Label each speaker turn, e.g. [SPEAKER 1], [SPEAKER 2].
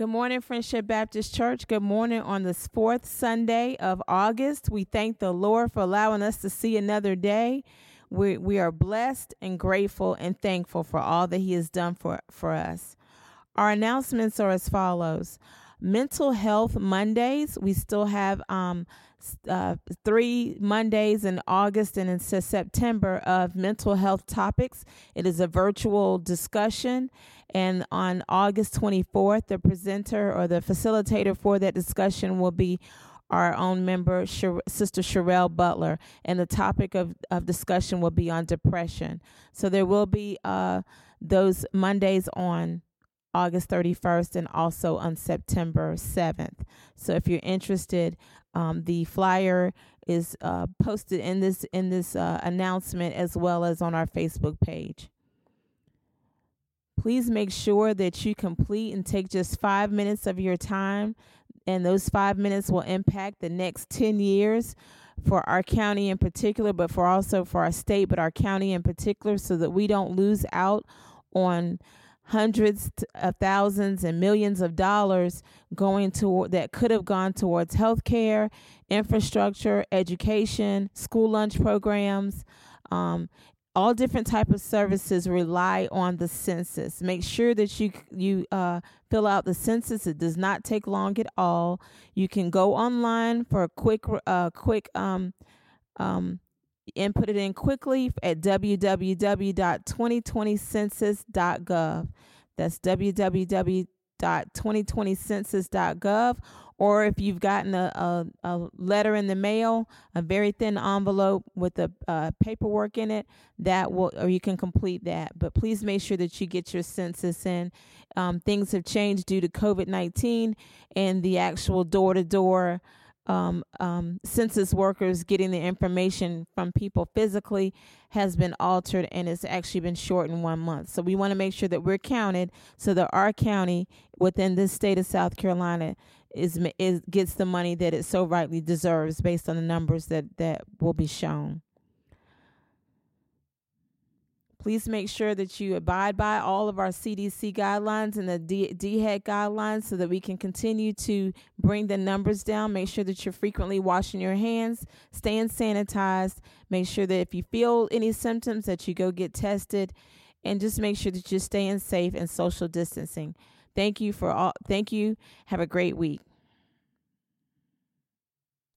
[SPEAKER 1] Good morning, Friendship Baptist Church. Good morning on this fourth Sunday of August. We thank the Lord for allowing us to see another day. We, we are blessed and grateful and thankful for all that He has done for, for us. Our announcements are as follows Mental Health Mondays. We still have um, uh, three Mondays in August and in September of mental health topics. It is a virtual discussion. And on August 24th, the presenter or the facilitator for that discussion will be our own member, Sister Sherelle Butler, and the topic of, of discussion will be on depression. So there will be uh, those Mondays on August 31st and also on September 7th. So if you're interested, um, the flyer is uh, posted in this in this uh, announcement as well as on our Facebook page. Please make sure that you complete and take just five minutes of your time, and those five minutes will impact the next 10 years for our county in particular, but for also for our state, but our county in particular, so that we don't lose out on hundreds of thousands and millions of dollars going to that could have gone towards healthcare, infrastructure, education, school lunch programs. Um, all different type of services rely on the census. Make sure that you you uh, fill out the census. It does not take long at all. You can go online for a quick uh, quick um, um, input it in quickly at www.2020census.gov. That's www.2020census.gov. Or if you've gotten a, a, a, letter in the mail, a very thin envelope with the uh, paperwork in it, that will, or you can complete that. But please make sure that you get your census in. Um, things have changed due to COVID 19 and the actual door to door um, um, census workers getting the information from people physically has been altered and it's actually been shortened one month. So we want to make sure that we're counted so that our county within this state of South Carolina is, is gets the money that it so rightly deserves based on the numbers that that will be shown. Please make sure that you abide by all of our CDC guidelines and the DHEC guidelines so that we can continue to bring the numbers down. Make sure that you're frequently washing your hands, staying sanitized. Make sure that if you feel any symptoms that you go get tested and just make sure that you're staying safe and social distancing. Thank you for all thank you. Have a great week.